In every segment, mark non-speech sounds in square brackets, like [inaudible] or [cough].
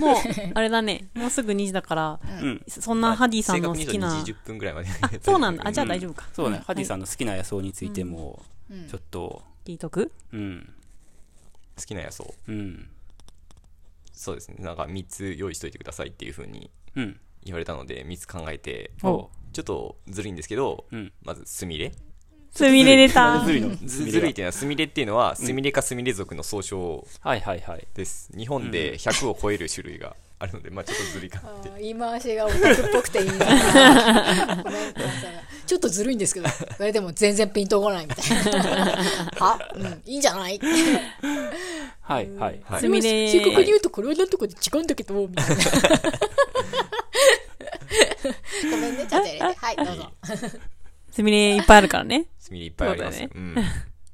もう、あれだね。[laughs] もうすぐ2時だから、うん。そんなハディさんの好きな。正確に言うと2時10分ぐらいまで。あ、そうなんだ。あ、じゃあ大丈夫か。そうね、んハディさんの好きな野草についても、ちょっと、聞いとく？うん。好きな野草。うん。そうですね。なんか3つ用意しといてくださいっていう風にうん。言われたので、3つ考えて、おちょっとずるいんですけど、うんまずスミレ。すみれ出たず。るいの。ずずるいっていうのは、スミレっていうのは、スミレかスミレ族の総称はいはいはい。です。日本で100を超える種類があるので、まあちょっとずるいかなって。言い回しがオタクっぽくていいな [laughs] ちょっとずるいんですけどそれでも全然ピンとこないみたいな [laughs] は？うんいいんじゃない？[laughs] はいはい。はいすみれ正確に言うとこれはなんとかで違うんだけどみたいなごめんねちゃんと入れてはいどうぞすみれいっぱいあるからね。スミレいっぱいあります。そううん。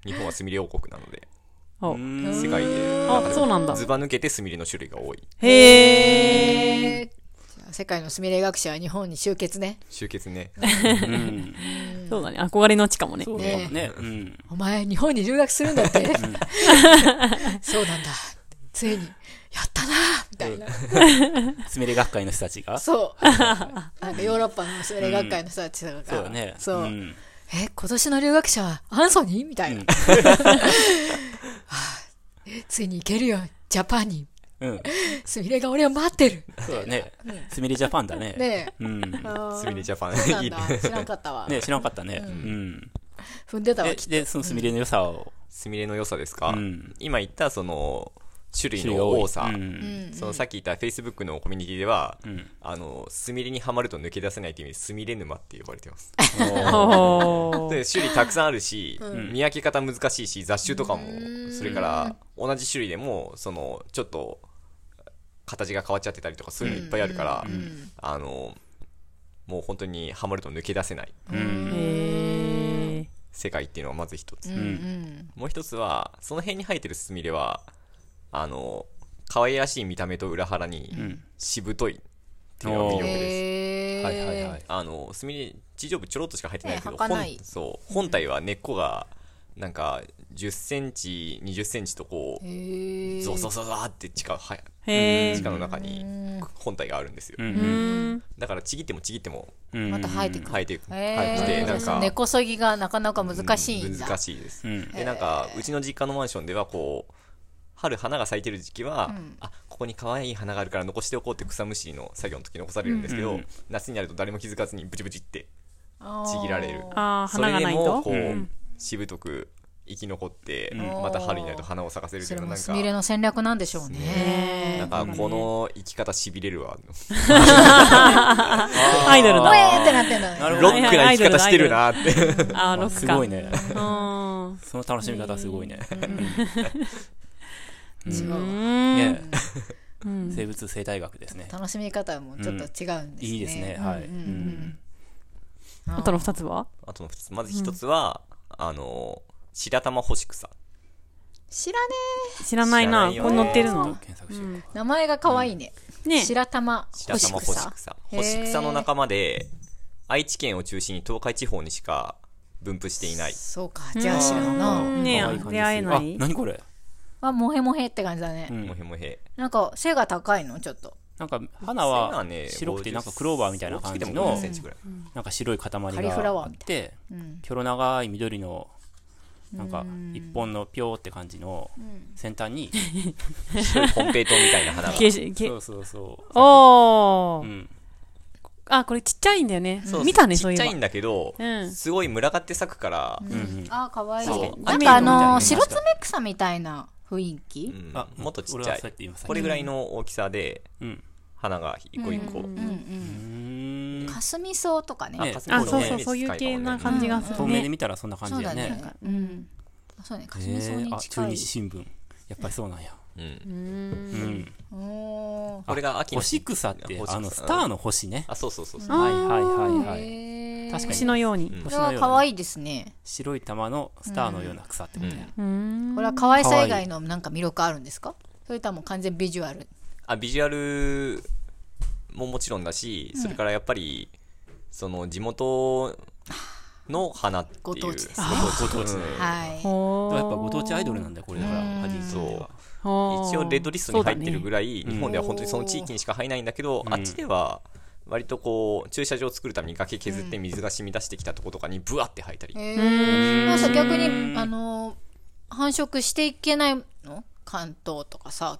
日本はスミレ王国なので、[laughs] 世界で、あ、そうなんだ。ずば抜けてスミレの種類が多い。へえ。世界のスミレ学者は日本に集結ね集結ね。[laughs] うん。そうだね。憧れの地かもね。そうねね。うん。お前日本に留学するんだって [laughs] そうなんだついにやったなみたいな。スミレ学会の人たちが？そう。[laughs] なんかヨーロッパのスミレ学会の人たちが、そうだね。そう、ん。え今年の留学者はアンソニー？みたいな、は [laughs] あついに行けるよジャパンに。うん。スミレが俺を待ってる。そうだね。スミレジャパンだね。ね。うん。えあスミレジャパン。いいね。だ知らんかったわ、ね知らなかったね。うん。踏んでたわで、そのスミレの良さを。スミレの良さですか、うん。今言ったその種類の多さ、うん。そのさっき言った Facebook のコミュニティでは、ん。あのスミレにはまると抜け出せないという意味でスミレ沼って呼ばれてます。[laughs] で種類たくさんあるし、見分け方難しいし雑種とかもそれから同じ種類でもそのちょっと形が変わっちゃってたりとかそういうのいっぱいあるから、あのもう本当にはまると抜け出せない。世界っていうのがまず一つ、うん。もう一つはその辺に生えてるスミレはあの可愛らしい見た目と裏腹にん。しぶといっていうのが魅力です、はいはいはい。あのスミレ地上部ちょろっとしか入ってないけど、ね儚い。本そう。本体は根っこがなんか10センチ20センチとこうへー。ゾゾゾゾーって地下はへー。地下の中に本体があるんですよ、うんうーん。だからちぎってもちぎってもうん。また生えてくる。生えていく、へ生えてきてーなんか根こそぎがなかなか難しいんだ、難しいです、うん。でなんかうちの実家のマンションではこう春花が咲いてる時期は、あここに可愛い花があるから残しておこうって草むしりの作業の時残されるんですけど、うん。夏になると誰も気づかずにブチブチってちぎられる。それで花がないと？もこう、うん。しぶとく生き残って、ん。また春になると花を咲かせるというのはなんかスミレの戦略なんでしょうね。なんかこの生き方しびれるわ、[laughs] アイドルだ。[laughs] ロックな生き方してるなって。あー、ロックか。すごい。ね。うん。その楽しみ方すごいね。違うわ。ね。生物生態学ですね。楽しみ方もちょっと違うんですね、いいですね。はい。うんうん。うん。あとの二つは？あとの2つ。まず1つは、あの白玉干し草。知らね知らないな。知らないよね。これ載ってるの？名前が可愛いね、ね。白玉。白玉干し草。干し草。の仲間で愛知県を中心に東海地方にしか分布していない。そうか。じゃあ知らんな。ね可愛い感じです出会えない？あ、何これ？あモヘモヘって感じだね、うん。もへもへなんか背が高いの？ちょっと。なんか花背はがね白くてなんかクローバーみたいな感じ大きくてもの50センチぐらい。なんか白い塊がカリフラワーあっみたてキョロ長い緑のなんか一本のピョーって感じの先端に白いコンペイトウみたいな花が。そうそうそ。う。うん。あ、これちっちゃいんだよね。そう。見たね、そういえば。ちっちゃいんだけど、うん。すごい群がって咲くから、うん。あ可愛い。そう。なんかあの白爪草みたいな雰囲気？うん。あもっとちっ俺ちゃい。はそうやって言いますこれぐらいの大きさでうん。花が一個一個、うーんかすみ草とかね。ねあ、かすみ草ね。そうそう、そういう系な感じがする透明でね。見たらそんな感じだね。そうだね。うん。あそうね。かすみ草へえあ中に近い日新聞。やっぱりそうなんや。うん。うん。おー。これが秋の星草ってあのスターの星ね。あそうそうそうそう。はいはいはいはい確かに。星のように。うん。これは可愛いですね白い玉のスターのような草ってことやうーん。これは可愛さ以外のなんか魅力あるんですか？それとはもう完全ビジュアル。あビジュアルももちろんだし、それからやっぱりその地元の花っていう。ご当地ですご当地ね。はい。ほやっぱご当地アイドルなんだよこれだからハディさんは。一応レッドリストに入ってるぐい。らい、日本では本当にその地域にしか入らないんだけど、うん。あっちでは割とこう駐車場を作るために崖削って水が染み出してきたとことかにブワって入ったり、えー、まあさ逆にあの繁殖していけないの？関東とかさ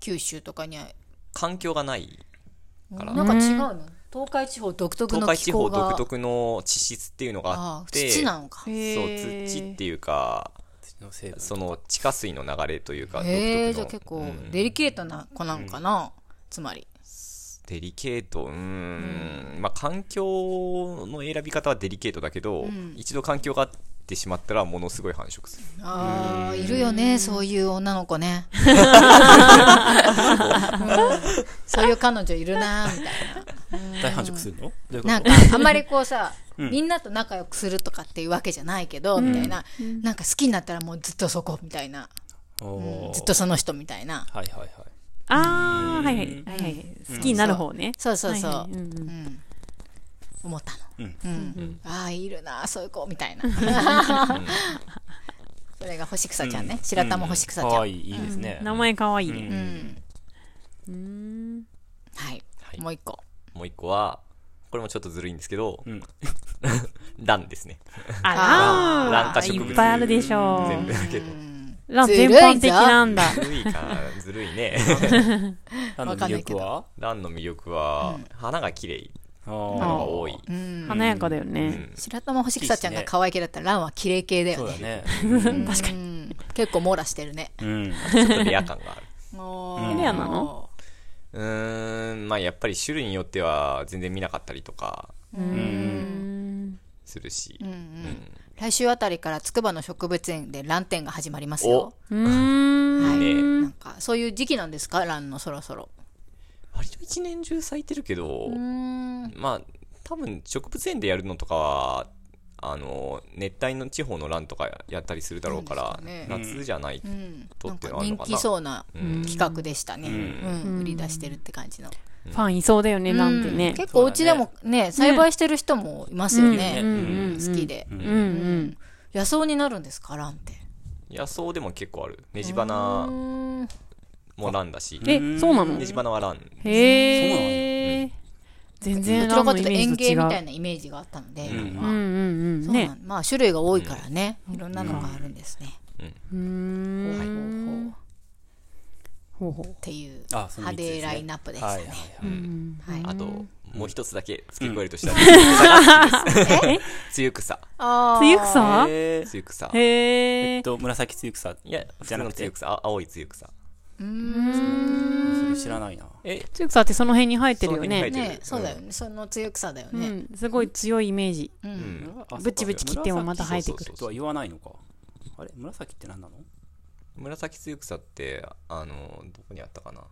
九州とかには。環境がないから。なんか違うの？東海地方独特の東海地方独特の地質っていうのがあって土なのか。そう土っていうかその地下水の流れというか独特の。じゃあ結構うん。デリケートな子なのかな、つまりデリケート。うーん、まあ環境の選び方はデリケートだけど、一度環境があってしまったらものすごい繁殖する。ああいるよねそういう女の子ね。う [laughs] んそういう彼女いるなみたい大繁殖するの？ななんかあんまりこうさ、[laughs] みんなと仲良くするとかっていうわけじゃないけど、みたいな、なんか好きになったらもうずっとそこみたいな。ずっとその人みたいな。はいはいはいああ、はいはい。はいはい。好きになる方ね。そうそうそう、はいはいうんうん。うん。思ったの、うん。うん。ああいるなそういう子みたいな。[laughs] それが星草ちゃんね、白玉星草ちゃん、かわいいいいですね。名前かわい。いね。うん。うーん。はい、はい。もう一個。もう一個はこれもちょっとずるいんですけど、うん。[laughs] ランですね。あらラン。化植物。いっぱいあるでしょ全部う。だけどラン全般的なんだ。ずるいかなずるいね。[laughs] ランの魅力はランの魅力は、花が綺麗。あなのがー多い、華やかだよね。うん。白玉星草ちゃんが可愛い系だったらランは綺麗系だよそうだね。ね [laughs] 確かに。結構網羅してるね。うん。ちょっとレア感がある。[laughs] おレアなの？うーんまあやっぱり種類によっては全然見なかったりとかうん。するし、来週あたりから筑波の植物園でラン展が始まりますよ。うーん。はい、ねなんかそういう時期なんですか？ランのそろそろ。割と一年中咲いてるけど、うん。まあ多分植物園でやるのとかはあの熱帯の地方のランとかやったりするだろうから、ね。夏じゃないうん。とってあるのかな。気そうなうん企画でしたね、うん。売り出してるって感じの、ファンいそうだよね、なんてね。結構お家でもね栽培してる人もいますよね、好きで。野草になるんですかランって。野草でも結構ある。ネジ花うんもランだし。え、そうなの？ネジ花はランへえ。全ど然ちらかというと園。芸みたいなイメージがあったので、ん。まあうんうんうん。そうなね。んまあ種類が多いからね、いろんなのがあるんですね、うーん。ほうほうほうほうほう。っていう派手ラインナップでしたね。はいはいはい。はい。あともう一つだけ付け加えるとしたら、梅草が好きです。梅草。あー。つゆくさ？えー。梅草。へえ。えっと紫つゆ草いや、普通の梅草、あ青い梅草。それ知らないな。え、つゆくさってその辺に生えてるよね。ね。そうだよね、その強草だよね、うん。すごい強いイメージ。うん。あブチブチ切ってもまた生えてくる。そうそう。とは言わないのか。あれ？紫って何なの？紫梅草って、あの、どこにあったかな？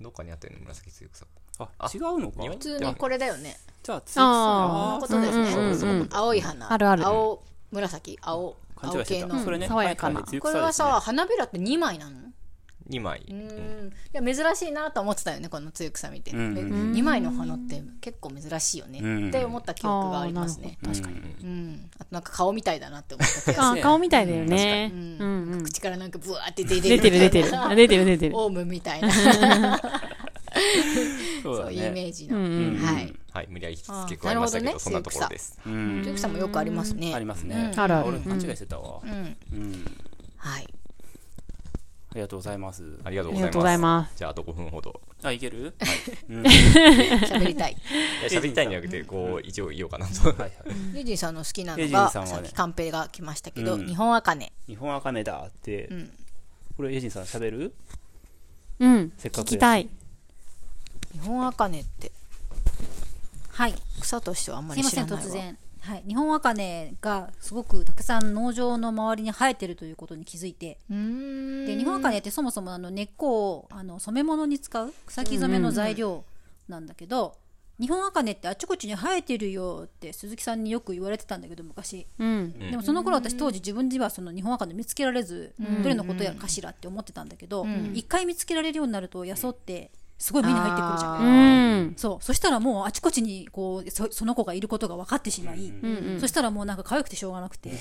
どっかにあったよね、紫梅草。ああ違うのか？普通のこれだよね。じゃあつゆあー草このことですね、うんうんうん青い花。あるある青紫。青青系の。それね。爽やかな。はいはい。つゆこれはさ花びらって2枚なの？2枚。うん。いや珍しいなと思ってたよねこのつゆ草見て、うんで2枚の花って結構珍しいよね、うん。って思った記憶がありますね。確かに。うん。あとなんか顔みたいだなって思った気がすあ、顔みたいだよね。る、うんうんうん。口からなんかブワーって出て出てる出てる。出てる [laughs] 出てる。オウムみたいな。そういうイメねージの、うんはい。はい、無理やり付あけ加えましたけど、なるほどねそんなところです。うん。つゆ草もよくありますね。ありますね。あるある。俺勘違いしてたわ。うん。うん。はいありがとうございます。ありがとうありがとうごございます。ざいます。じゃあ、あと5分ほど。あいける？うん。[laughs] 喋りたい。喋りたいんじゃなくて、こう、一応言おうかなと。はいはい。ユージンさんの好きなのがンさっきカンペが来ましたけど、うん。日本茜。日本茜だって。これエイジンさん喋る？うん。せっかく聞きたい。日本茜って。はい。草としてはあんますりいません知らないわ。突然はい、日本茜がすごくたくさん農場の周りに生えてるということに気づいて。で日本茜ってそもそもあの根っこをあの染め物に使う草木染めの材料なんだけど、日本茜ってあちこちに生えてるよって鈴木さんによく言われてたんだけど昔、うん。でもその頃私当時自分ではその日本茜見つけられず、どれのことやかしらって思ってたんだけど、一回見つけられるようになると野草ってすごい目に入ってくるじゃん。うん。そう。そしたらもうあちこちにこうそその子がいることが分かってしまい、そしたらもうなんか可愛くてしょうがなくて。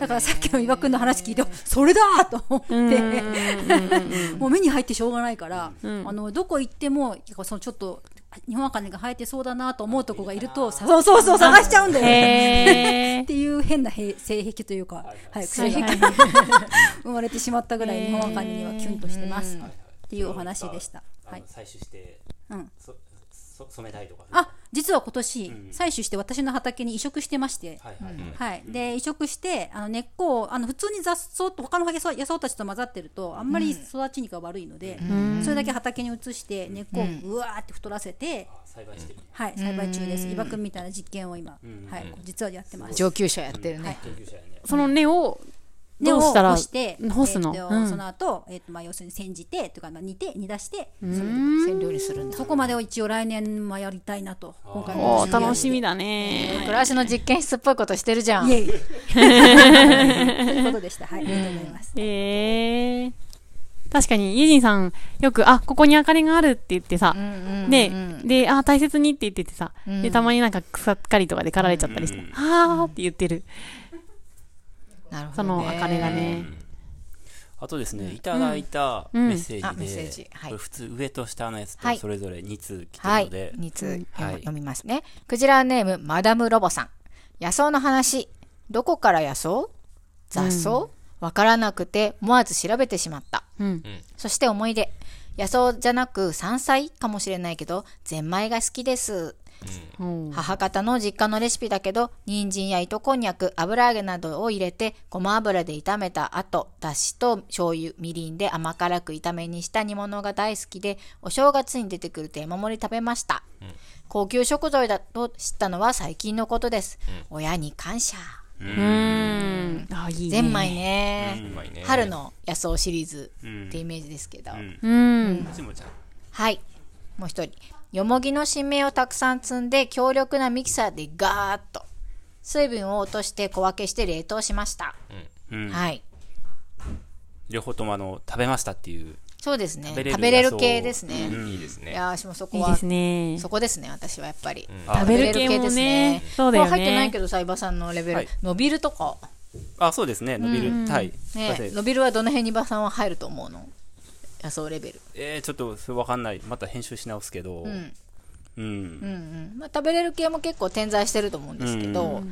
だからさっきの伊庭くんの話聞いて、それだと思って、もう目に入ってしょうがないから、あのどこ行ってもそのちょっと日本茜が生えてそうだなと思うとこがいると、さそうそうそう探しちゃうんだよね。へ [laughs] っていう変なへ性癖というか、はい、癖が [laughs] 生まれてしまったぐらい日本茜にはキュンとしてます。っていうお話でした。はい。採取して、うん。そそ染めたいとか。あ、実は今年、採取して私の畑に移植してまして、はいはい、はい。で、移植して、あの根っこを、あの、普通に雑草と、他の野草野草たちと混ざってると、あんまり育ちにが悪いので、それだけ畑に移して、根っこをうわーって太らせて、栽培してる。はい、栽培中です。伊庭くんみたいな実験を今、はい、実はやってます。上級者やってるね。研究者やね。その根を、根をどうしたら？干して、干すの？えーとうんその後、えっ、と、まあ、要するに煎じて、というか、まあ、煮て、煮出して、染料にするんだ。そこまでを一応来年はやりたいなと、今回のおー楽しみだね。暮らしの実験室っぽいことしてるじゃん。イエイ。[laughs] ということでした。はい、ありがとうございます。ええ確かに、ユジンさん、よく、あ、ここに明かりがあるって言ってさ、で、で、あ、大切にって言っててさ、で、たまになんか草っかりとかで刈られちゃったりして、あーって言ってる。なるほそどね。の明かりがね。あとですね、いただいたうんメッセージで、ジはいこれ普通上と下のやつはいとそれぞれ2通来てはいるので、。2通読むはい読みますね。クジラネーム、マダムロボさん。野草の話。どこから野草？雑草？わからなくて思わず調べてしまった。うん。そして思い出。野草じゃなく山菜かもしれないけど、ゼンマイが好きです。うん母方の実家のレシピだけど、人参や糸こんにゃく、油揚げなどを入れて、ごま油で炒めた後、だしと醤油、みりんで甘辛く炒めにした煮物が大好きで、お正月に出てくると山盛り食べました。高級食材だと知ったのは最近のことです。親に感謝。うーん。あ、いいね。ゼンマイね。うまいね春の野草シリーズってイメージですけど。うん。はい。もう一人。よもぎの新芽をたくさん積んで、強力なミキサーでガーッと。水分を落として小分けして冷凍しました。うんはい。両方ともあの、食べましたっていう。そうですね。食べれる食べれる系ですね。いいですねいやー、私もそこは、いいですね。そこですね、私はやっぱり。食べる系もね。そうだよね。入ってないけど、サイバーさんのレベル。はい伸びるとか。あ、そうですね。伸びる。はい。ね、伸びるはどの辺にバさんは入ると思うの？野草レベル。えー、ちょっとそれわかんない。また編集し直すけど。うん。うん。うんうん。まあ、食べれる系も結構点在してると思うんですけど、あの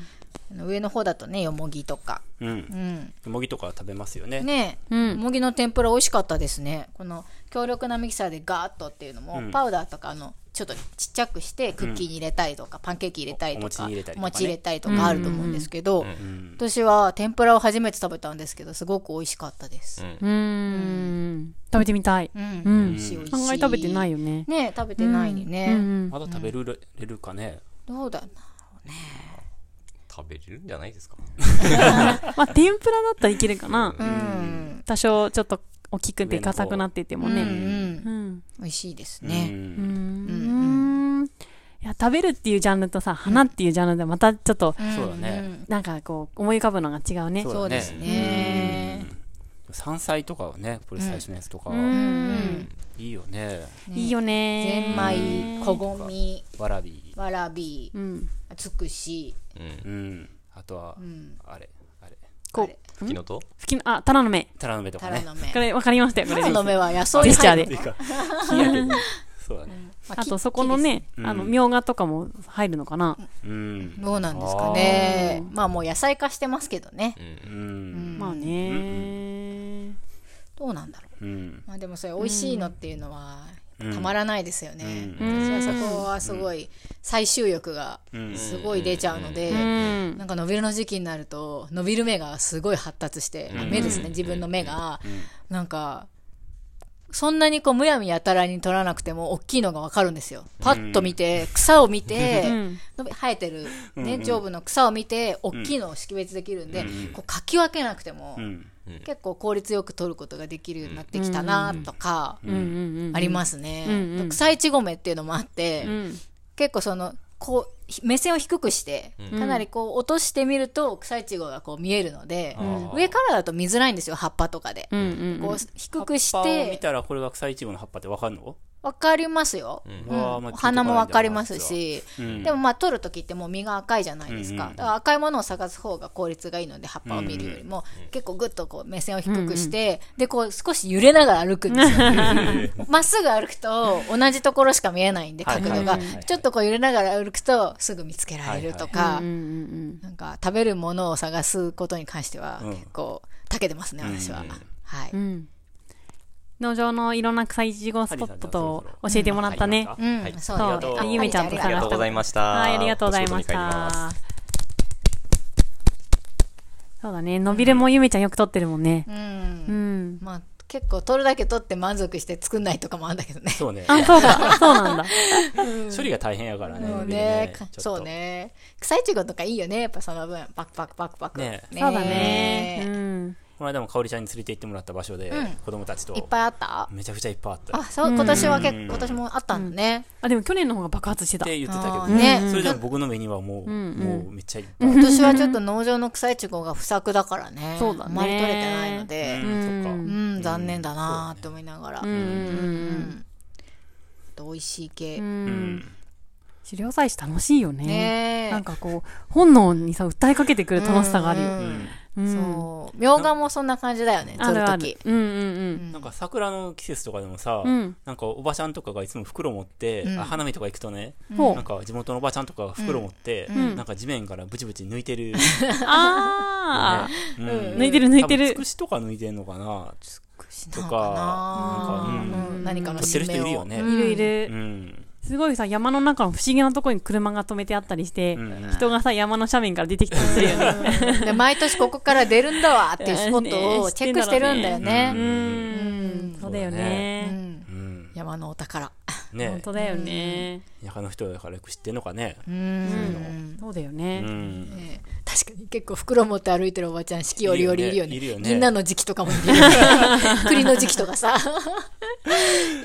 上の方だとね、よもぎとか。うん。うん。もぎとか食べますよね。ねえ、うんよもぎの天ぷら美味しかったですね。この強力なミキサーでガーッとっていうのも、パウダーとかあのちょっとちっちゃくしてクッキーに入れたりとか、パンケーキ入れたりとかお餅に入れたりとかねお餅入れたりとかあると思うんですけど、私は天ぷらを初めて食べたんですけどすごく美味しかったです。うーん。食べてみたい。うんうん。美味しい美味しい案外食べてないよね。ねえ食べてないにね、うん。まだ食べれるかね。どうだな食べれるんじゃないですか？[laughs] まあ、天ぷらだったらいけるかな。うん多少ちょっと大きくて硬くなっててもね。うんうん。美味しいですうね、うんん。いや、食べるっていうジャンルとさ、花っていうジャンルでまたちょっと、そうだね。なんかこう、思い浮かぶのが違うね。そうですね山菜とかはね、これ最初のやつとかは、うん。いいよね。いいよね。ゼンマイこごみわらび。わらびうん。つくしうん。あとは、あれ、あれ。こう、昨日と？好きな、あ、タラの芽。タラの芽とかね。これ分かりましたよ、これで。タラの芽は野草にジェスチャーでそうだね。まあと、そこのね、うんあの、みょうがとかも入るのかな。うん。どうなんですかね。まあもう野菜化してますけどね。うん。まあね。どうなんだろう。うん。まあでもそれ美味しいのっていうのはうんたまらないですよね。うん。私はそこはすごい最終欲がうん。すごい出ちゃうので、うん。なんか伸びるの時期になると伸びる目がすごい発達して、あ目ですね、自分の目が、なんか、そんなにこうむやみやたらに取らなくても大きいのがわかるんですよ。パッと見て、草を見て、生えてるね、上部の草を見て、大きいのを識別できるんで、こうかき分けなくても、うん。結構効率よく取ることができるようになってきたなとか。ありますね。うん。うん。草いちごめっていうのもあって、うん。結構その、こう、目線を低くして、かなりこう落としてみると草いちごがこう見えるので、ん。上からだと見づらいんですよ、葉っぱとかで。うんうんこう低くし葉っぱを見て、たらこれが草いちごの葉っぱってわかるの？わかりますよ。うわーまあお花もわかりますし、うん。でもまあ取るときってもう実が赤いじゃないですか。うんうんだから赤いものを探す方が効率がいいので、葉っぱを見るよりも、結構ぐっとこう目線を低くして、で、こう少し揺れながら歩くんですよ。[laughs] まっすぐ歩くと同じところしか見えないんで、はい角度が。ちょっとこう揺れながら歩くとすぐ見つけられるとかなんか食べるものを探すことに関してはうん。結構長けてますね、私は。うんはい。農場のいろんな草いちごスポットと教えてもらったね。うん、はいそうそうだね。あゆめちゃんとありがとうございました。はい、ありがとうございましたす。そうだね。のびれもゆめちゃんよく撮ってるもんね。うんう。ん。まあ、結構取るだけ取って満足して作んないとかもあるんだけどね。そうね。あ、そうだ。そうなんだ。[laughs] 処理が大変やからね。そうビねそう。ね。草いちごとかいいよね。やっぱその分、パクパクパクパク。ねそうだね。うん。この間もかおりちゃんに連れて行ってもらった場所で、子供たちといっぱいあった？めちゃくちゃいっぱいあった。あ、っそう、今年は結うん構、今年もあったんだね。あ、でも去年の方が爆発してた。て言ってたけどねそれでも僕の目にはもう、もうめっちゃいっぱい今年はちょっと農場の草いちごが不作だからね。そうだねあまり取れてないのた。でう、ん、そっか。うん、残念だなーって思いながら。うんうんうん美味しい系。うん。ううんん。狩猟採取楽しいよね。ねえなんかこう、本能にさ、訴えかけてくる楽しさがあるよ。うんうん。うんそう。みょうがもそんな感じだよね、あるとき。。うんうんなんか桜の季節とかでもさ、うん。なんかおばちゃんとかがいつも袋持って、うん。あ花見とか行くとね、なん。か地元のおばちゃんとかが袋持って、ん。なんか地面からブチブチ抜いてる、[laughs] あうあ。ん。抜いてる抜いてる。つくしとか抜いてんのかな？とかなんかうん。うん。何かの取ってる人いるよね。いるいる。うん。すごいさ、山の中の不思議なところに車が止めてあったりして、うん人がさ、山の斜面から出てきたりするよね。で毎年ここから出るんだわっていうスポットを [laughs] チェックしてるんだようね。ん。そうだようね。んうん。山のお宝。ね本当だよね。田舎の人だからよく知ってんのかね。うんそうだようね。確かに結構袋持って歩いてるおばちゃん四季折々いるよね。いるよね銀杏の時期とかも。[laughs] 栗の時期とかさ。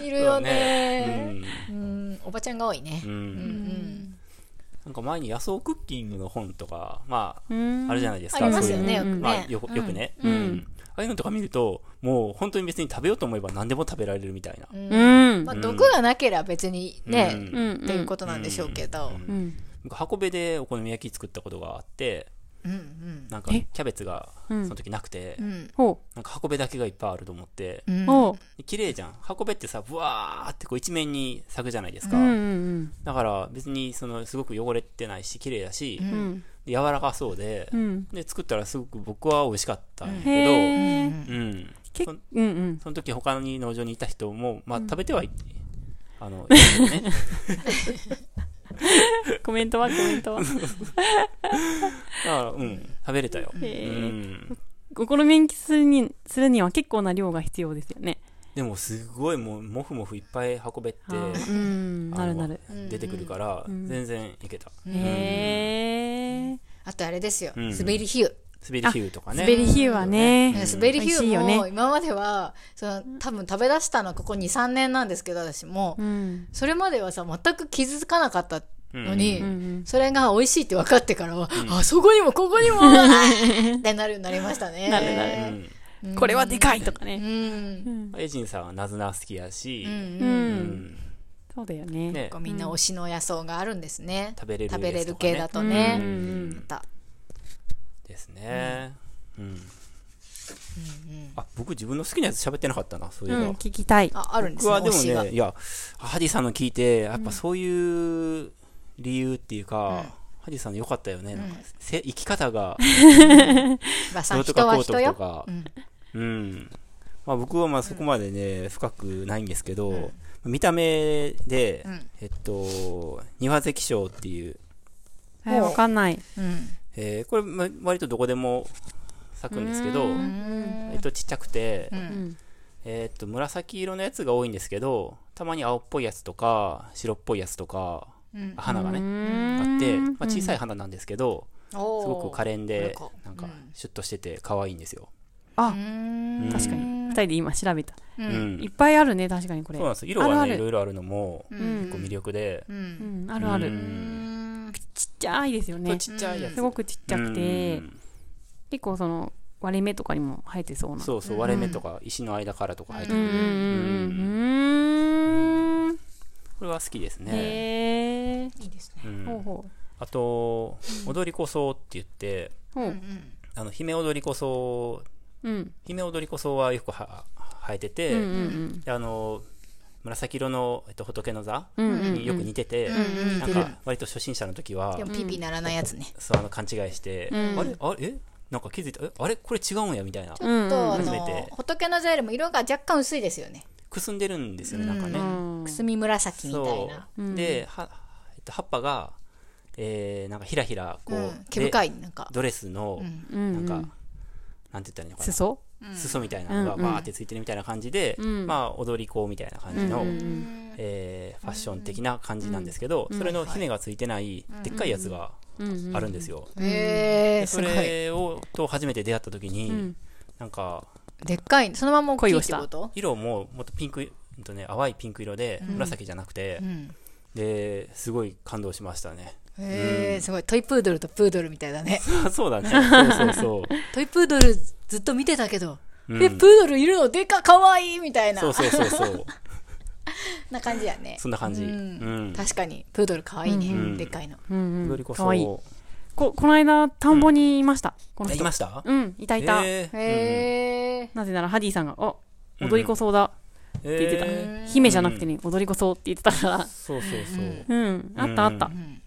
いるよね。うんおばちゃんが多いねう。ん。なんか前に野草クッキングの本とか、まあ、うんあるじゃないですか。ありますよね、よくね。まあよくよくね。うん。ああいうのとか見ると、もう本当に別に食べようと思えば何でも食べられるみたいな。うんま。あ、毒がなければ別にね、うんうんっていうことなんでしょうけど。うん。僕箱辺でお好み焼き作ったことがあって、うんうんなんかえ？キャベツがそうんの時なくて、うんほなんか箱辺だけがいっぱいあると思って、うん綺麗じゃん。箱辺ってさ、ブワーってこう一面に咲くじゃないですう。か。うんうんだから別にそのすごく汚れてないし、綺麗だし、うん。うん。で柔らかそうで、うん。で、作ったらすごく僕は美味しかったんやへけど、え。うん。けそうんうん。その時他に農場にいた人も、まあ食べてはい、あの、[laughs] ね。コメントはコメントは。だから、うん、食べれたよ。う。ん。お好み焼きするに、するには結構な量が必要ですよね。でもすごいもう、もふもふいっぱい運べって、うん。なるなる。出てくるから、全然いけた。へえ。あとあれですよ、うん滑りヒュー。滑りヒューとかね。滑りヒューはね。ね滑りヒ美味しいよューもね。今まではその多分食べ出したのはここ2、3年なんですけど私も、うん。それまではさ全く気づかなかったのに、うんうん。それが美味しいって分かってからは、あそこにもここにもってなるようになりましたね。なるなうんこれはでかいとかうね。ん。エジンさんはナズナ好きやし、そうだよね。ねこうみんな推しの野草があるんですね。食べれる食べれる系だとね。ですね。うん。あ、僕自分の好きなやつ喋ってなかったな、そういえば。うん、聞きたい。あ、あるんですね、僕はでも。ね、いや、ハディさんの聞いて、やっぱそういう理由っていうか、ハディさんの良かったよね。なんかせ生き方が、[laughs] まあさどうとかこうと人は人よ。かうん。うん。まあ僕はまあそこまでね、深くないんですけど、見た目で、うんえっと、庭関賞っていう、えーわかんない。うん。えーこれ、ま割とどこでも咲くんですけど、うんえっと、ちっちゃくて、うんえっと、紫色のやつが多いんですけど、たまに青っぽいやつとか、白っぽいやつとか、うん花がね、んあって、まあ、小さい花なんですけど、すごく可憐でなんか、シュッとしてて可愛いんですよ。あう、ん確かに。二人で今調べた。う。うんんいっ。ぱいあるね、確かにこれ。そうなんです。色がね、あるあるいろいろあるのも、うん結構魅力で、う。うんん、あるあうる。うんちゃいですよね。ちっちゃいやつ。すごくちっちゃくてう、ん結構その、割れ目とかにも生えてそうな。そうそう、割れ目とか石の間からとか生えてくる。うんうんうんうん。これは好きですね。いいですね。うんほうほあと、踊りこそって言って。あの、姫踊りこそ、うん。姫踊りこそはよくは生えてて、うんうあの、紫色の、えっと、仏の座うんうんによく似てて、んなんか、割と初心者の時はで、もピピならないやつね。そう、あの、勘違いして、うんあれ？あれ？え？なんか気づいた？え？あれ？これ違うんやみたいな。うん。うん。と、あの初めて、仏の座よりも色が若干薄いですよね。くすんでるんですよね、なん。かね。うん。くすみ紫みたいな。で、は、えっと、葉っぱが、えー、なんかひらひら、こう、うん。毛深い、なんか。ドレスの、うん。なんか、なんて言ったらいいのかな。裾？裾みたいなのがバーってついてるみたいな感じで、ん。まあ、踊り子みたいな感じの、うんえーファッション的な感じなんですけど、それの姫がついてない、でっかいやつがうんあるんですよ。そ。れを、と初めて出会った時に、ん。なんか、でっかい、そのまま恋をしてたっこと？色ももっとピンク、うんとね、淡いピンク色で、紫じゃなくて、うん。で、すごい感動しましたね。へえ、すごい。トイプードルとプードルみたいだね。[laughs] そうだね。そうそうそう。[laughs] トイプードルずっと見てたけど、うんえ、プードルいるのでか、かわいいみたいな。そうそうそうそう。[laughs] な感じやね。そんな感じ。ううんん。確かに、プードルかわいいね。んでっかいの。うんうん。踊りこそ。かわいい。こ、この間、田んぼにいました。この人。えいました？うん、いたいた。えーへえ。なぜなら、ハディさんが、あ、踊り子そうだって言ってた。え姫じゃなくてね、踊り子そうって言ってたから。そうそうそう。うん、あったあった。うん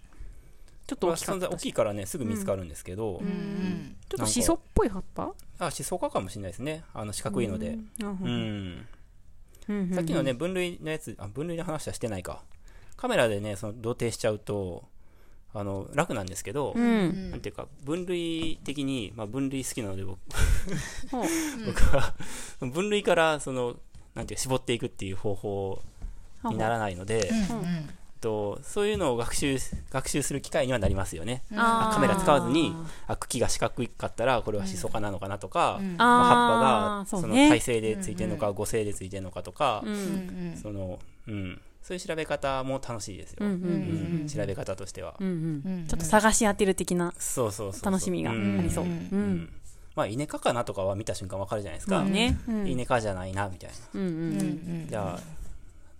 ちょっとまあ大きかったし。存在大きいからね、すぐ見つかるんですけど、うん。ちょっとシソっぽい葉っぱ？あ、シソ科かもしれないですね。あの、四角いので。うんうん。うんさっきのね、分類のやつ、あ、分類の話はしてないか。カメラでね、その、同定しちゃうと、あの、楽なんですけど、うん。なんていうか、分類的に、まあ、分類好きなので僕、[laughs] 僕は、分類から、その、なんていうか、絞っていくっていう方法にならないので、とそういうのを学習、学習する機会にはなりますよね。あー。カメラ使わずに、あ、茎が四角かったら、これはシソ科なのかなとか、まあ、あ葉っぱが、そのーそうね。体勢でついてるのか、五性でついてるのかとかう、ん。その、うん。そういう調べ方も楽しいですよ。うんうんうん調べ方としては。うんうんちょっと探し当てる的なそうそうそうそう。楽しみがありそう。まあ、イネ科かなとかは見た瞬間わかるじゃないですか。イネ科じゃないな、みたいな。うんうんじゃあ、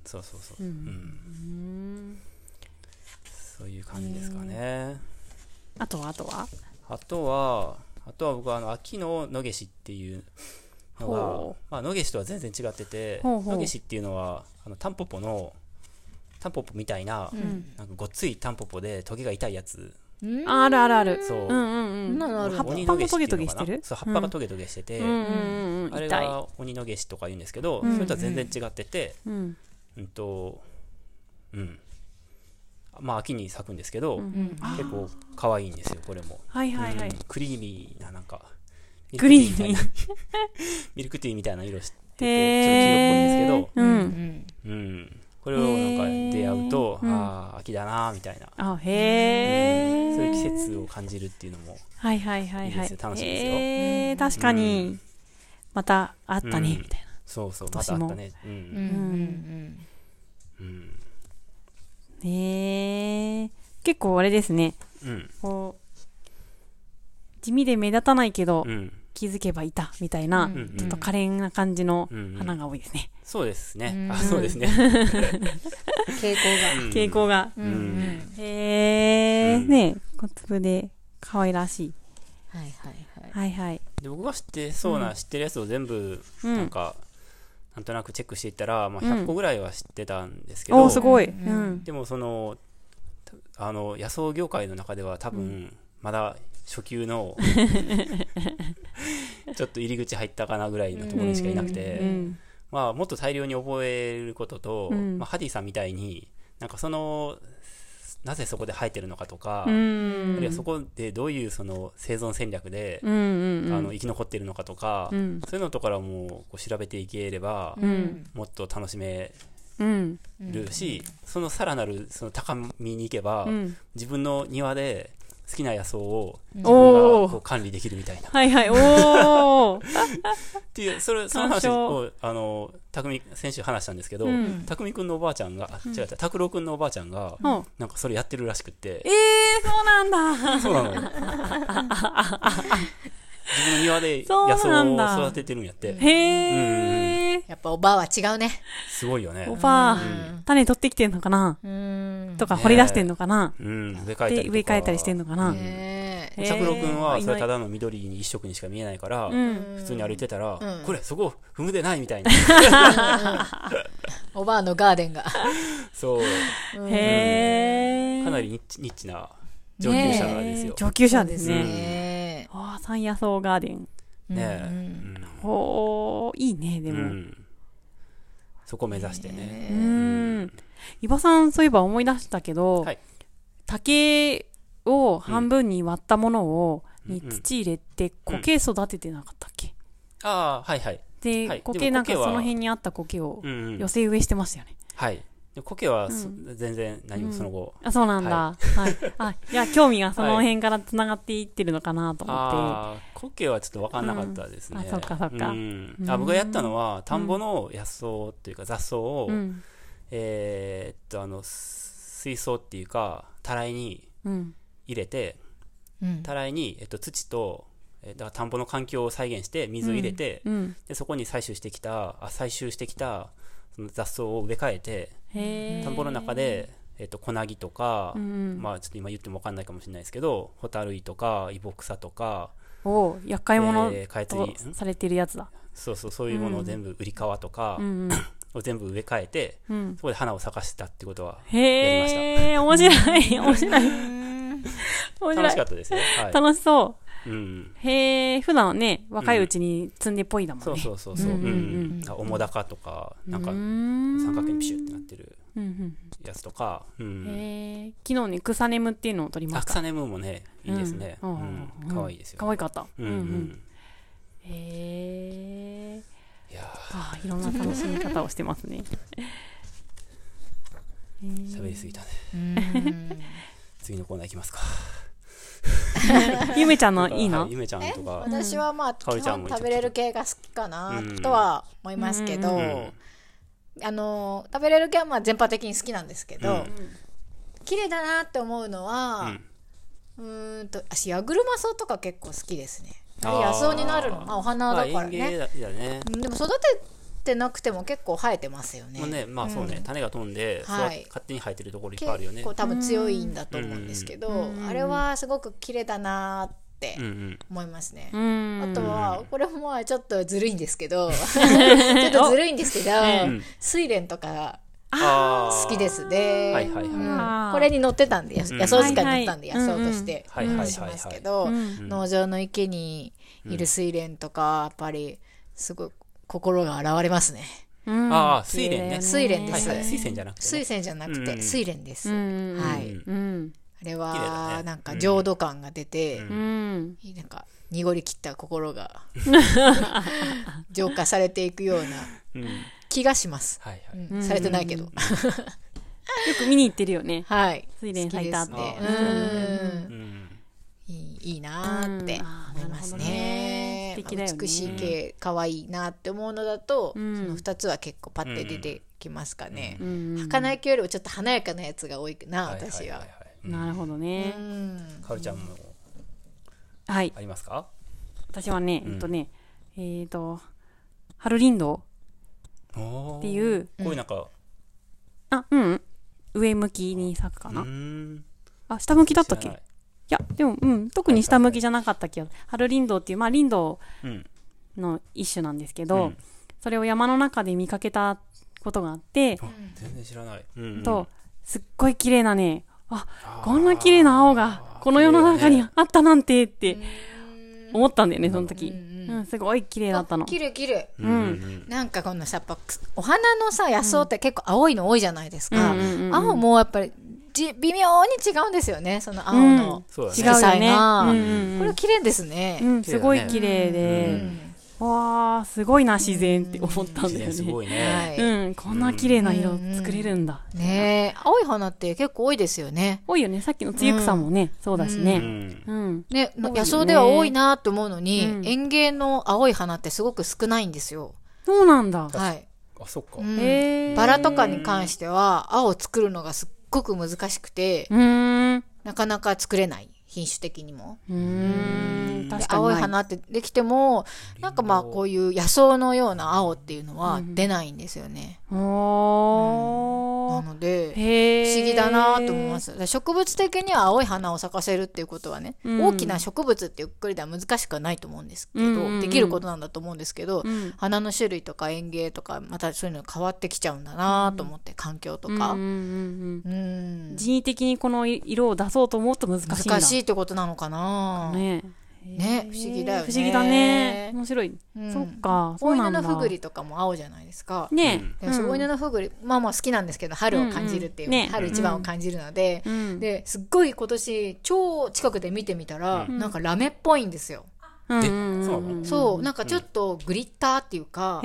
そうそうそう。うん。そういう感じですかね。あとはあとは？あとは、あとは僕はあの、秋の野毛しっていうのがほ、まあ、野毛しとは全然違ってて、野毛しっていうのは、あの、タンポポの、タンポポみたいな、なんかごっついタンポポでトゲが痛いやつ。あるあるある。そう。うんうんうん。なるある葉っぱもトゲトゲしてる？そう、葉っぱがトゲトゲしてて。あれ。が鬼の毛しとか言うんですけど、それとは全然違ってて、うん。うんと、うん。まあ、秋に咲くんですけど、結構可愛いんですよ、これも。はいはいはいうん。クリーミーな、なんか、クリーミーミルクティーみたいなミルクティーみたいな色してて、ちょっと黄色っぽいんですけど、うん。うん。これをなんか出会うと、ああ、秋だな、みたいな。あ、へえ。そういう季節を感じるっていうのも、はいはいはいはい。楽しいですよへえ、確かに。またあったね、みたいな。そうそう、またあったね。うん。うん。へえ。結構あれですね。うん。こう、地味で目立たないけどう、ん。気づけばいた、みたいな、んちょっと可憐な感じのうん花が多いですね。そうですね。あ、そうですね。傾向が。傾向が。うん。へえ、うんね小粒で可愛らしい。はいはいはい。はいはい。で僕が知ってそうな、知ってるやつを全部、うんなんか、なんとなくチェックしていったら、まあ、100個ぐらいは知ってたんですけど、おー、すごい。うん。でもその、たあの、野草業界の中では多分、まだ初級の、[laughs] ちょっと入り口入ったかなぐらいのところにしかいなくて、うん。まあ、もっと大量に覚えることと、うんまあ、ハディさんみたいに、なんかその、なぜそこで生えてるのかとか、うあん。るいはそこでどういうその生存戦略で、うんうんうん。あの生き残っているのかとか、うんそういうのとからもこう調べていければ、うん。もっと楽しめうん。るし、そのさらなるその高みに行けば、うん。自分の庭で好きな野草を自分がこう管理できるみたいな。はいはい、[laughs] おー。っていう、それ、その話を、あの、たくみ、先週話したんですけど、たくみくんのおばあちゃんが、あ違う違う、たくろくんのおばあちゃんが、うんなんかそれやってるらしくってえ、ー、そうなんだ。そうなのよ。[laughs] 自分の庭でそう野草なんだを育ててるんやって。へー。やっぱおばあは違うね。すごいよねお。ばあ、種取ってきてんのかな？うん。とか掘り出してんのかな？うん、植え替えたりとか。で、植え替えたりしてんのかな？ねえへーたくろくんは、それ今ただの緑に一色にしか見えないから、うん。普通に歩いてたら、うんこれ、そこ、踏むでないみたいな。[laughs] おばあのガーデンが。そう。へー。かなりニッチニッチな上級者ですよ。上級者ですね。ああ、山野草ガーデン。ねえ。ほー、いいね、でも。んそこ目指してね。うん。伊庭さん、そういえば思い出したけど、はい竹を半分に割ったものを、にうん土入れて苔育ててなかったっけ、ああ、はいはい。で、はい苔なんかその辺にあった苔を寄せ植えしてましたよね。はい。で苔はそ、全然何もその後。あ、そうなんだ。ははい。あ、いや、興味がその辺から繋がっていってるのかなと思って。ああ、苔はちょっと分かんなかったですね。うんあそっかそっかうんあ僕がやったのは、田んぼの野草っていうか雑草を、うん。えーっと、あの、水槽っていうか、たらいにうん。入れて、うん。たらいに、えっと、土と、えーだから田んぼの環境を再現して水を入れて、うん。でそこに採集してきたあ採集してきたその雑草を植え替えて。田んぼの中で、えっと、小ナギとか、うん。まあちょっと今言っても分かんないかもしれないですけどホタルイとかイボクサとかお厄介者とされてるやつだ。そうそうそういうものを全部売り革とかうんうん。[coughs] を全部植え替えて、うん。そこで花を咲かせたってことはへえ、[laughs] 面白い。面白い。面白い。楽しかったですよ、はい楽しそうん、う。へえ、普段はね、若いうちに積んでっぽいだもんね。そうそうそうそう、うんうんうん。うん。あ重高とかなんか三角形にピシュってなってるうんやつとか、ううんん、へえ、昨日ね、草ネムっていうのを取りました。アクサネムもねいいですね、可愛いですよ、可愛かった。うんうん。へえ。いやああ、いろんな楽しみ方をしてますね。ー喋りすぎたね。うん [laughs] 次のコーナーいきますか [laughs] ゆめちゃんのいいはのゆめちゃんとか私はまあ基かおりちゃんも本食べれる系が好きかなうん。とは思いますけど、うん。あの食べれる系はまあ全般的に好きなんですけど、うん。綺麗だなって思うのは、うーんと私ヤグルマソウとか結構好きですね。あ野草になるの。まあお花だからね。でも育ててなくても結構生えてますよね。もうねまあそうね、種が飛んで、はい。育勝手に生えてるところいっぱいあるよね。結構多分強いんだと思うんですけど、うんあれはすごく綺麗だなってうんうん思いますね、うん。あとはこれもまあちょっとずるいんですけど [laughs] ちょっとずるいんですけどん。睡蓮とか好きです。ね、はいはいはい。うん。あー。これに載ってたんで、野草図鑑に載ったんで、野草として。うんうん。しますけど、うん。農場の池にいる睡蓮とか、やっぱりすごい心が洗われますね。うん。ああ睡蓮ね。睡蓮です。はいはい。水仙じゃなくて、ね、水仙じゃなくて、うん睡蓮です。うんはい。うん。あれは、ね。なんか浄土感が出て、うん。なんか濁り切った心が [laughs] 浄化されていくようなうん。気がします。はいはい、うん。されてないけど。[laughs] よく見に行ってるよね。はい。睡蓮咲いたっていいいいなーって思いますねね。素敵だよね美しい系可愛いなって思うのだと、うんその2つは結構パッて出てきますかね。うん儚い系よりもちょっと華やかなやつが多いな、はいはい私は。はいはいなるほどねう。ん。かおりちゃんもはい。ありますか？私はね、うんえっとね、えっと、ハルリンドっっていう、こういうなんか、あ、うん。上向きに咲くかうな。んあ、下向きだったっけ？や、でも、うん、特に下向きじゃなかった気が。ハルリンドっていう、まあ、リンドうんの一種なんですけど、うん。それを山の中で見かけたことがあって、あ全然知らない、うんうん。と、すっごい綺麗なね、あ、こんな綺麗な青が、この世の中にあったなんてって思ったんだよね、その時。うん、すごい綺麗だったの。綺麗綺麗。うんうんなんかこのさ、やっぱお花のさ、野草って結構青いの多いじゃないですか。うんうんうんうん。青もやっぱりじ微妙に違うんですよね、その青の。色彩がうんうんうんこれ綺麗ですね。うん、すごい綺麗うで、わあすごいな自然って思ったん自だよね。然すごいね。はいうん、こんな綺麗な色作れるんだ。ねえ、青い花って結構多いですよね。多いよね。さっきのつゆ草もね、そうだしうね。ん。うん。ね、野草では多いなって思うのに、うん園芸の青い花ってすごく少ないんですよ。そうなんだ。はい。あ、そっか。うんバラとかに関しては、青を作るのがすっごく難しくて。なかなか作れない。品種的にも。うーん。で確かに。青い花ってできても、なんかまあこういう野草のような青っていうのは出ないんですよね。おー。なので、不思議だなと思います。植物的には青い花を咲かせるっていうことはね、うん大きな植物っていうくくりでは難しくはないと思うんですけど、うんうんうんできることなんだと思うんですけど、うん花の種類とか園芸とか、またそういうの変わってきちゃうんだなと思って、環境とか。うんうんうんうんうん人為的にこの色を出そうと思うと難しいんだ。難しいってことなのかな？ねね不思議だよね。不思議だね。面白い。うんそっか、そ大うなんだ。犬のふぐりとかも青じゃないですか。ねでも大犬のふぐり、まあまあ好きなんですけど、春を感じるっていう、うんうんね春一番を感じるので、うん。ですっごい今年超近くで見てみたら、なんかラメっぽいんですよ。そう。なんかちょっとグリッターっていうか、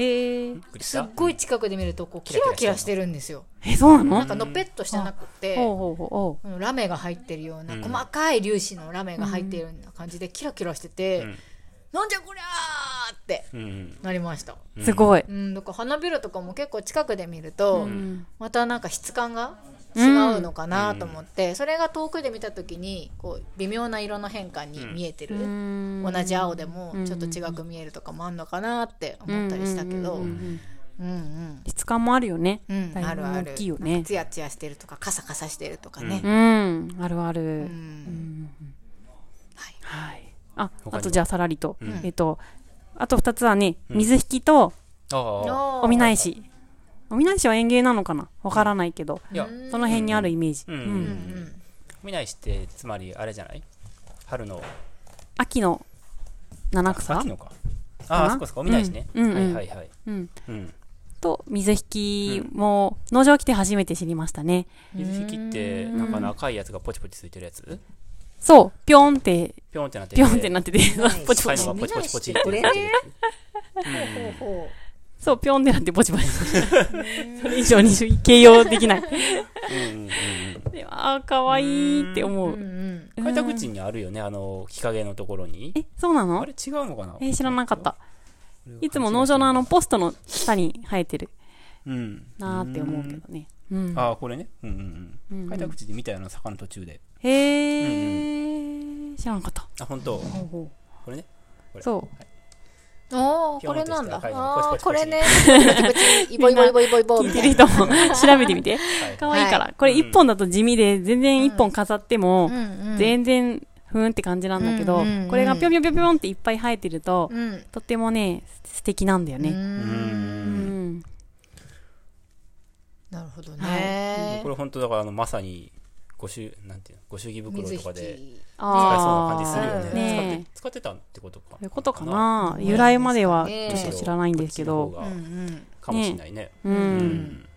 すっごい近くで見るとこうキラキラしてるんですよ。え、そうなの？なんかのぺっとしてなくて、ほうほうほう。ほう。ん。ラメが入ってるような、うん細かい粒子のラメが入ってるような感じでキラキラしてて、うん。なんじゃこりゃーって。なりました。う。すごい。うん、だから花びらとかも結構近くで見ると、うん。またなんか質感が違うのかなと思って、それが遠くで見た時にこう微妙な色の変化に見えてる、うん同じ青でもちょっと違く見えるとかもあんのかなって思ったりしたけど、うんんううんうんうん質感もあるよね。うんあるある大きいよね。ツヤツヤしてるとかカサカサしてるとかねう、ん。あるある。うんうんはいはい。あ、あとじゃあさらりとうん。えっと、あと二つはね、水引きとああ。おみな石。おみな石は園芸なのかな？わからないけど、いや、その辺にあるイメージ。うん。ううん。ん。見ないしって、つまりあれじゃない？春の、秋の七草？秋のか。ああ、そこそこ、見ないしね。うん。うんはいはいはい。うん。うん。と、水引きも、農場来て初めて知りましたね。水引きって、なんか赤いやつがポチポチついてるやつ？そう、ぴょんって、ぴょんってなってぴょんってなってて、[laughs] ポチポチ。ポチポチポチってなってるねやつ。うん。ほそう、ぴょんってなってポチポチ。[laughs] それ以上に形容できない。うんうんうんでああ、かわいいって思う。開拓地にあるよね、あの、日陰のところに。え、そうなの？あれ違うのかな？え、知らなかった。いつも農場のあの、ポストの下に生えてるうん。なーって思うけどね。うん。ああ、これね？うんうんううんん。開拓地で見たような坂の途中で。へー、知らなかった。あ、本当。ほうほこれね？うそう。ああピョンとしてこれなんだあこれねイボイボイボイボイボ聞いみたいなてる人も調べてみて。はいかわいいから。はいこれ一本だと地味で、全然一本飾っても全然、ふーんって感じなんだけどこれがぴょんぴょんぴょんぴょんっていっぱい生えてると、うんとってもね、素敵なんだようね。うんん。なるほどはねこれ本当だから、あの、まさに、ご祝、なんていうの、ご祝儀袋水とかで使えそうな感じするよね。ね使って、使ってたってことか。そういうことかな？由来まではちねょっと知らないんですけど。かもしれないね。う。うん。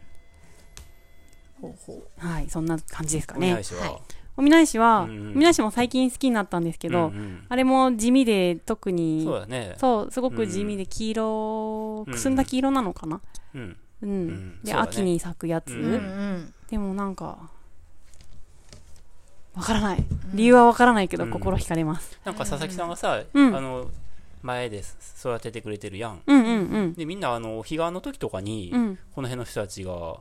ほうほはい、そんな感じですかね。お願い。しは？はい。おみなしは、おみなしも最近好きになったんですけど、うんうんあれも地味で特に、そうだね。そう、すごく地味で黄色、くすんだ黄色なのかな？うん。うん。で、秋に咲くやつ、ううんうん。でもなんか、わからない。理由はわからないけど、うん心惹かれます。なんか佐々木さんがさ、うんあの、前で育ててくれてるやん。うんうんうん。で、みんな、あの、彼岸の時とかに、うん。この辺の人たちが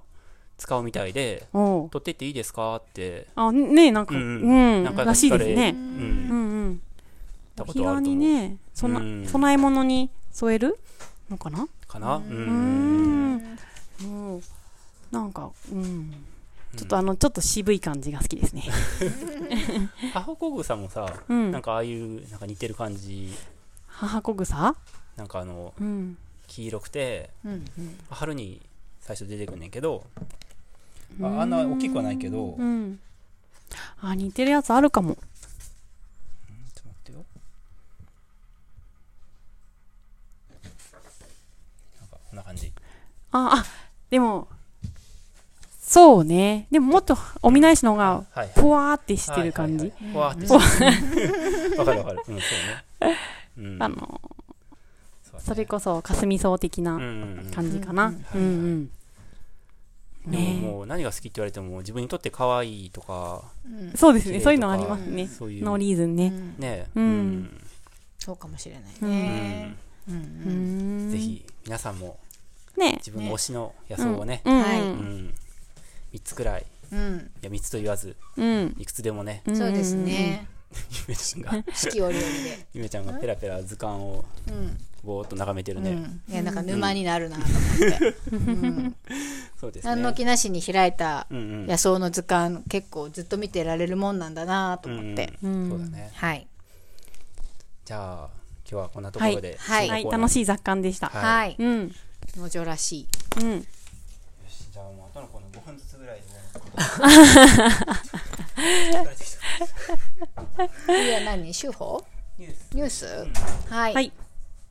使うみたいで、取ってっていいですかって、あ、ねえ、なんか、ううんん、なんからしいですねう。。うんんたうん。お彼岸ことあると思うにね、そんな、うん供え物に添えるのかな？かな？う。うんう、なんか、うん。ちょっとあの、ちょっと渋い感じが好きですね。ハホコグサもさ、うんなんかああいう、なんか似てる感じ、母子草？なんかあの、うん。黄色くて、うんうん春に最初出てくんねんけど、ああんな大きくはないけど、ちょっうん。あ、似てるやつあるかも。と待ってよ。なんか、こんな感じ。あ、あ、でも、そうね。でももっと、おみなしの方が、はいはい。ぽわーってしてる感じ。はいはいはい。ふわーってしてる。[laughs] わかるわかる。うん、そうね。うん。あの、それこそかすみ草的な感じかな。うんうんでももう何が好きって言われても自分にとって可愛いとか、そうですね。そういうのありますね、そういう。ノーリーズンね、ね。うん、そうかもしれないね、ぜひ皆さんもね。自分の推しの野草をね、はい、うん、3つくらい、うん、いや3つと言わず、うん、いくつでもね、そうですね、ゆめちゃんが。四季折々で。ゆめちゃんがペラペラ図鑑をぼーっと眺めてるね、いやなんか沼になるなと思って、[laughs] そうですね。何の気なしに開いた野草の図鑑結構ずっと見てられるもんなんだなと思って、そうだね。はい。じゃあ今日はこんなところで、はい、はい、楽しい雑感でした。はい、うん、農場らしい、うん、よしじゃあもうあとのこの5分ずつぐらいで [laughs] 次は何？手法？ニュース、うん、はい、はい